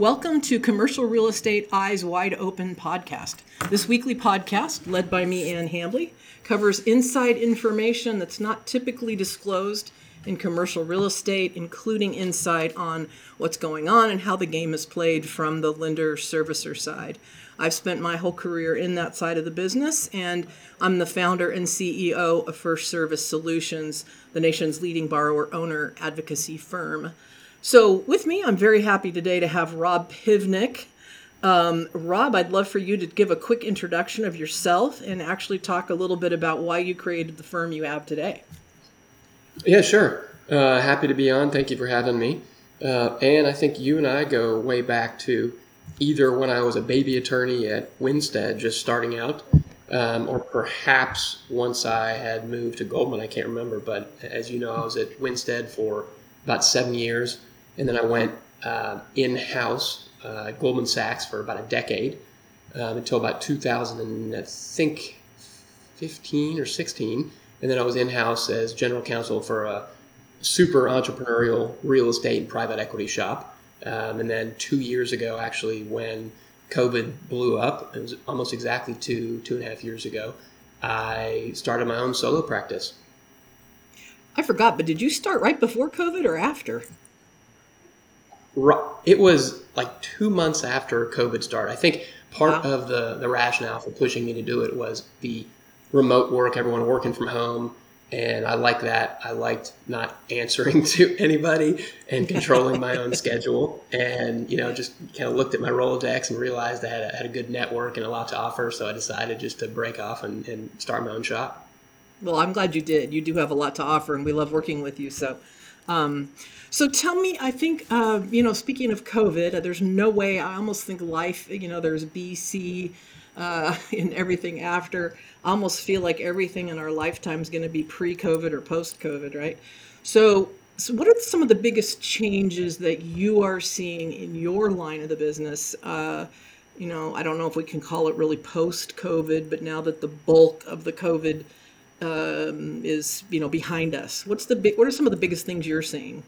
Welcome to Commercial Real Estate Eyes Wide Open podcast. This weekly podcast, led by me, Ann Hambly, covers inside information that's not typically disclosed in commercial real estate, including insight on what's going on and how the game is played from the lender servicer side. I've spent my whole career in that side of the business, and I'm the founder and CEO of First Service Solutions, the nation's leading borrower owner advocacy firm. So, with me, I'm very happy today to have Rob Pivnick. Um, Rob, I'd love for you to give a quick introduction of yourself and actually talk a little bit about why you created the firm you have today. Yeah, sure. Uh, happy to be on. Thank you for having me. Uh, and I think you and I go way back to either when I was a baby attorney at Winstead, just starting out, um, or perhaps once I had moved to Goldman. I can't remember, but as you know, I was at Winstead for about seven years and then I went uh, in house uh, at Goldman Sachs for about a decade um, until about 2000, and I think 15 or 16. And then I was in house as general counsel for a super entrepreneurial real estate and private equity shop. Um, and then two years ago, actually, when COVID blew up, it was almost exactly two, two and a half years ago, I started my own solo practice. I forgot, but did you start right before COVID or after? It was like two months after COVID started. I think part wow. of the, the rationale for pushing me to do it was the remote work, everyone working from home. And I like that. I liked not answering to anybody and controlling my own schedule. And, you know, just kind of looked at my Rolodex and realized I had a, had a good network and a lot to offer. So I decided just to break off and, and start my own shop. Well, I'm glad you did. You do have a lot to offer, and we love working with you. So um, so tell me, I think, uh, you know, speaking of COVID, uh, there's no way, I almost think life, you know, there's BC uh, and everything after. I almost feel like everything in our lifetime is going to be pre COVID or post COVID, right? So, so, what are some of the biggest changes that you are seeing in your line of the business? Uh, you know, I don't know if we can call it really post COVID, but now that the bulk of the COVID um, is you know behind us? What's the big? What are some of the biggest things you're seeing?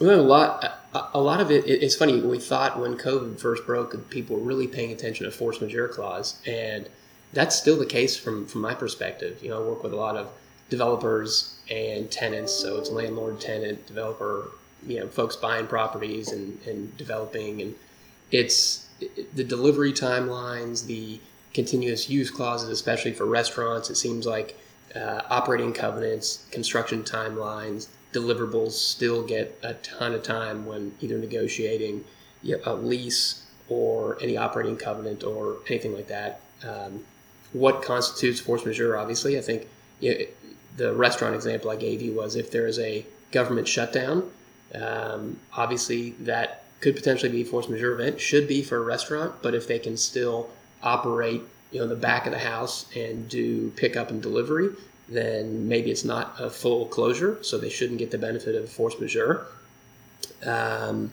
Well, a lot, a lot of it. It's funny. We thought when COVID first broke, people were really paying attention to force majeure clause, and that's still the case from from my perspective. You know, I work with a lot of developers and tenants, so it's landlord, tenant, developer. You know, folks buying properties and, and developing, and it's the delivery timelines, the continuous use clauses, especially for restaurants. It seems like uh, operating covenants, construction timelines, deliverables still get a ton of time when either negotiating a lease or any operating covenant or anything like that. Um, what constitutes force majeure? Obviously, I think the restaurant example I gave you was if there is a government shutdown, um, obviously that could potentially be force majeure event. Should be for a restaurant, but if they can still operate you know the back of the house and do pickup and delivery, then maybe it's not a full closure, so they shouldn't get the benefit of force majeure. Um,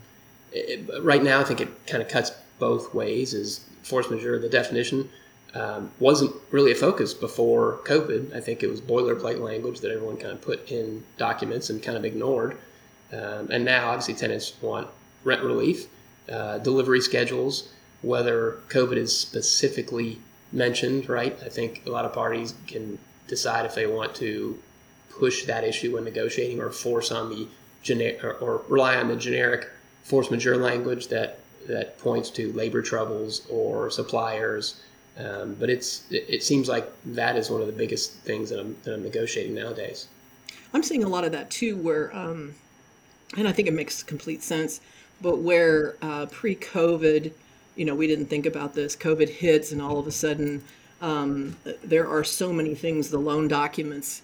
it, right now, I think it kind of cuts both ways. Is force majeure the definition um, wasn't really a focus before COVID. I think it was boilerplate language that everyone kind of put in documents and kind of ignored. Um, and now, obviously, tenants want rent relief, uh, delivery schedules, whether COVID is specifically mentioned, right? I think a lot of parties can decide if they want to push that issue when negotiating or force on the generic or, or, rely on the generic force majeure language that that points to labor troubles or suppliers. Um, but it's it, seems like that is one of the biggest things that I'm, that I'm negotiating nowadays. I'm seeing a lot of that too, where um, and I think it makes complete sense. But where uh, pre-COVID, you know, we didn't think about this. COVID hits, and all of a sudden, um, there are so many things the loan documents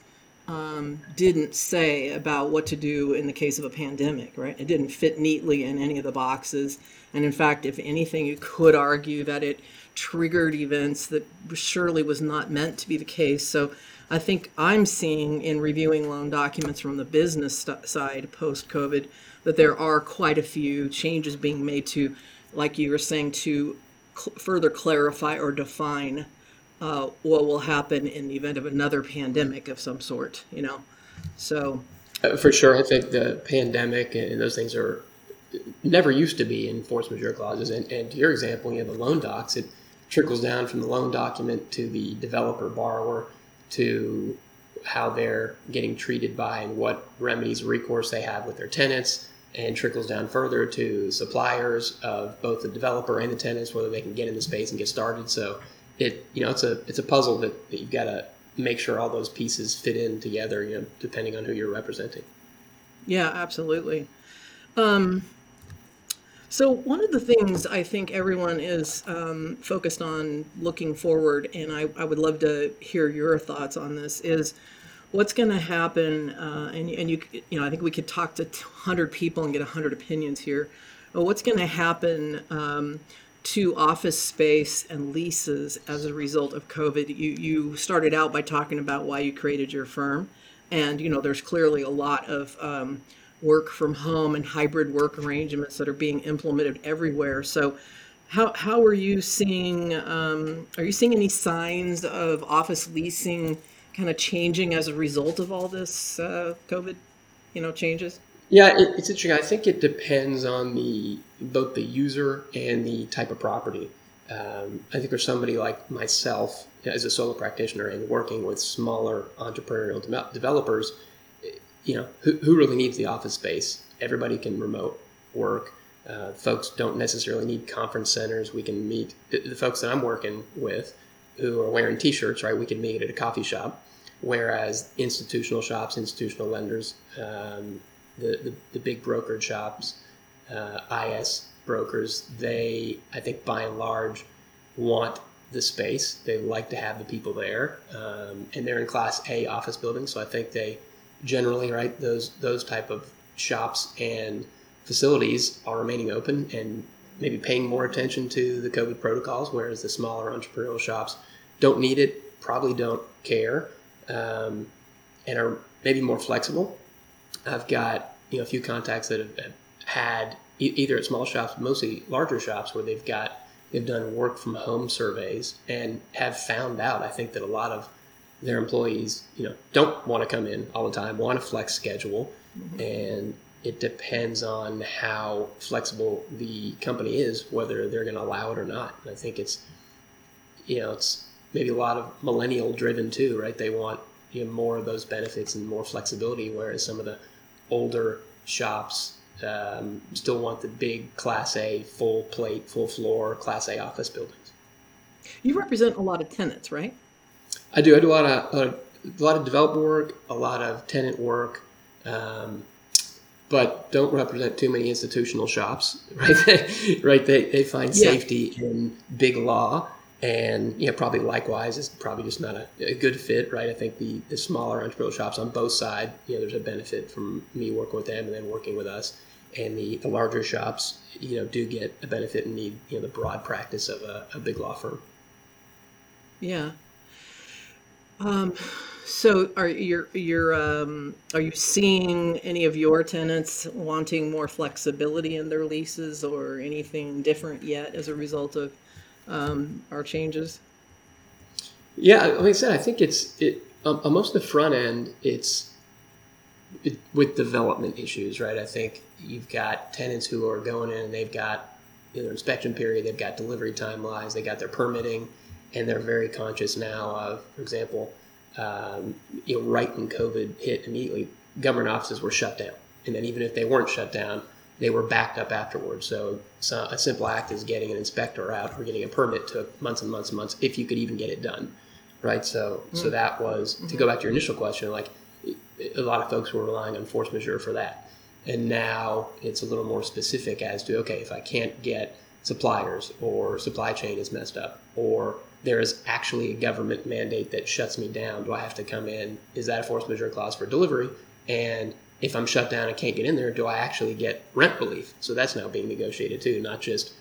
um, didn't say about what to do in the case of a pandemic, right? It didn't fit neatly in any of the boxes. And in fact, if anything, you could argue that it triggered events that surely was not meant to be the case. So I think I'm seeing in reviewing loan documents from the business st- side post COVID that there are quite a few changes being made to like you were saying, to cl- further clarify or define uh, what will happen in the event of another pandemic of some sort, you know? So. Uh, for sure. I think the pandemic and those things are never used to be in force majeure clauses. And, and to your example, you have the loan docs. It trickles down from the loan document to the developer borrower to how they're getting treated by and what remedies recourse they have with their tenants and trickles down further to suppliers of both the developer and the tenants whether they can get in the space and get started. So it you know it's a it's a puzzle that, that you've got to make sure all those pieces fit in together you know depending on who you're representing. Yeah absolutely. Um, so one of the things I think everyone is um, focused on looking forward, and I, I, would love to hear your thoughts on this, is what's going to happen. Uh, and, and you, you know, I think we could talk to 100 people and get 100 opinions here. But what's going to happen um, to office space and leases as a result of COVID? You, you started out by talking about why you created your firm, and you know, there's clearly a lot of um, work from home and hybrid work arrangements that are being implemented everywhere. So, how how are you seeing? Um, are you seeing any signs of office leasing kind of changing as a result of all this uh, COVID, you know, changes? Yeah, it, it's interesting. I think it depends on the both the user and the type of property. Um, I think for somebody like myself, as a solo practitioner and working with smaller entrepreneurial de- developers, you know, who, who really needs the office space? Everybody can remote work. Uh, folks don't necessarily need conference centers. We can meet the, the, folks that I'm working with who are wearing T-shirts. Right, we can meet at a coffee shop. Whereas institutional shops, institutional lenders, um, the, the, the big brokerage shops, uh, IS brokers, they I think by and large want the space. They like to have the people there, um, and they're in Class A office buildings. So I think they generally, right, those those type of shops and facilities are remaining open and maybe paying more attention to the COVID protocols, whereas the smaller entrepreneurial shops don't need it, probably don't care, um, and are maybe more flexible. I've got you know a few contacts that have, have had e- either at small shops, mostly larger shops, where they've got they've done work from home surveys and have found out. I think that a lot of their employees, you know, don't want to come in all the time, want a flex schedule, mm-hmm. and it depends on how flexible the company is, whether they're going to allow it or not. And I think it's, you know, it's maybe a lot of millennial driven too, right? They want you know more of those benefits and more flexibility, whereas some of the older shops um, still want the big Class A, full plate, full floor Class A office buildings. You represent a lot of tenants, right? I do. I do a lot of a, a lot of developer work, a lot of tenant work, um, but don't represent too many institutional shops. Right? They, right? They they find yeah. safety in big law, and you know probably likewise is probably just not a, a, good fit. Right? I think the the smaller entrepreneurial shops on both sides, you know, there's a benefit from me working with them and then working with us. And the, the larger shops, you know, do get a benefit and need you know the broad practice of a, a big law firm. Yeah, um, so are you you're um, are you seeing any of your tenants wanting more flexibility in their leases or anything different yet as a result of um, our changes? Yeah, like I said, I think it's it um, most of the front end. It's it, with development issues, right? I think you've got tenants who are going in and they've got their inspection period, they've got delivery timelines, they got their permitting and they're very conscious now of, for example, um, you know, right when COVID hit immediately, government offices were shut down, and then even if they weren't shut down, they were backed up afterwards. So, so a simple act is getting an inspector out or getting a permit took months and months and months if you could even get it done, right? So, mm-hmm. so that was to go back to your initial question, like a lot of folks were relying on force majeure for that, and now it's a little more specific as to okay, if I can't get suppliers or supply chain is messed up or there is actually a government mandate that shuts me down. Do I have to come in? Is that a force majeure clause for delivery? And if I'm shut down and can't get in there, do I actually get rent relief? So that's now being negotiated too, not just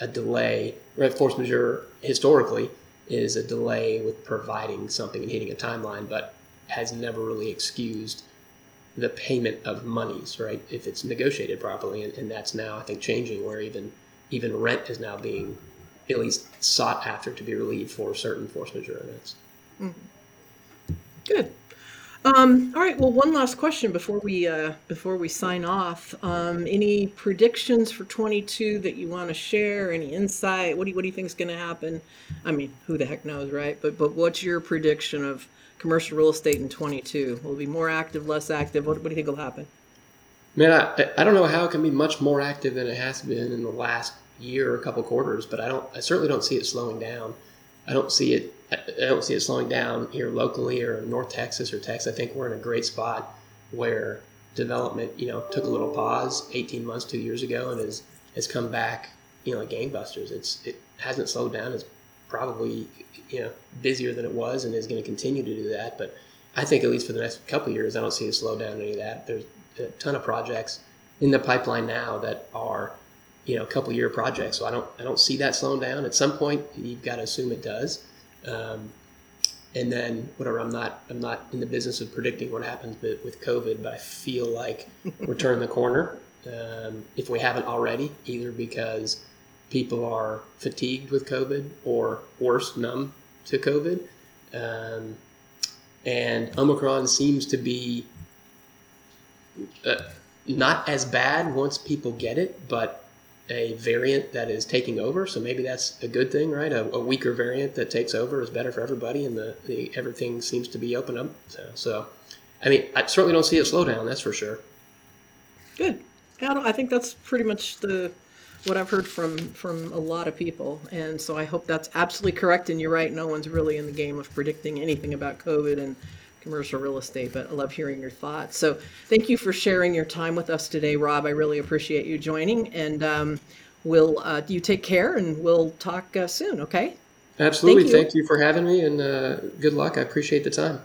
a delay. Right, force majeure historically is a delay with providing something and hitting a timeline, but has never really excused the payment of monies, right? If it's negotiated properly, and, and that's now I think changing, where even even rent is now being at least sought after to be relieved for certain force majeure events. Mm-hmm. Good. Um, all right. Well, one last question before we uh, before we sign off. Um, any predictions for 22 that you want to share? Any insight? What do you, what do you think is going to happen? I mean, who the heck knows, right? But but what's your prediction of commercial real estate in 22? Will it be more active, less active? What, what do you think will happen? Man, I, I don't know how it can be much more active than it has been in the last year or a couple quarters, but I don't. I certainly don't see it slowing down. I don't see it. I don't see it slowing down here locally or in North Texas or Texas. I think we're in a great spot where development, you know, took a little pause 18 months, two years ago, and has has come back, you know, like gangbusters. It's it hasn't slowed down. It's probably you know busier than it was, and is going to continue to do that. But I think at least for the next couple years, I don't see a slowdown in any of that. There's a ton of projects in the pipeline now that are you know a couple year projects, So I don't I don't see that slowing down. At some point, you've got to assume it does. Um, and then whatever I'm not I'm not in the business of predicting what happens with, with COVID, but I feel like we're turning the corner um, if we haven't already, either because people are fatigued with COVID or worse, numb to COVID. Um, and Omicron seems to be uh, not as bad once people get it, but a variant that is taking over. So maybe that's a good thing, right? A, a weaker variant that takes over is better for everybody, and the, the everything seems to be open up. So, so, I mean, I certainly don't see a slowdown. That's for sure. Good. I think that's pretty much the what I've heard from from a lot of people, and so I hope that's absolutely correct. And you're right. No one's really in the game of predicting anything about COVID and commercial real estate, but I love hearing your thoughts. So thank you for sharing your time with us today, Rob. I really appreciate you joining, and um, we'll uh, you take care, and we'll talk uh, soon. Okay. Absolutely. Thank you. Thank you. for having me, and uh, good luck. I appreciate the time.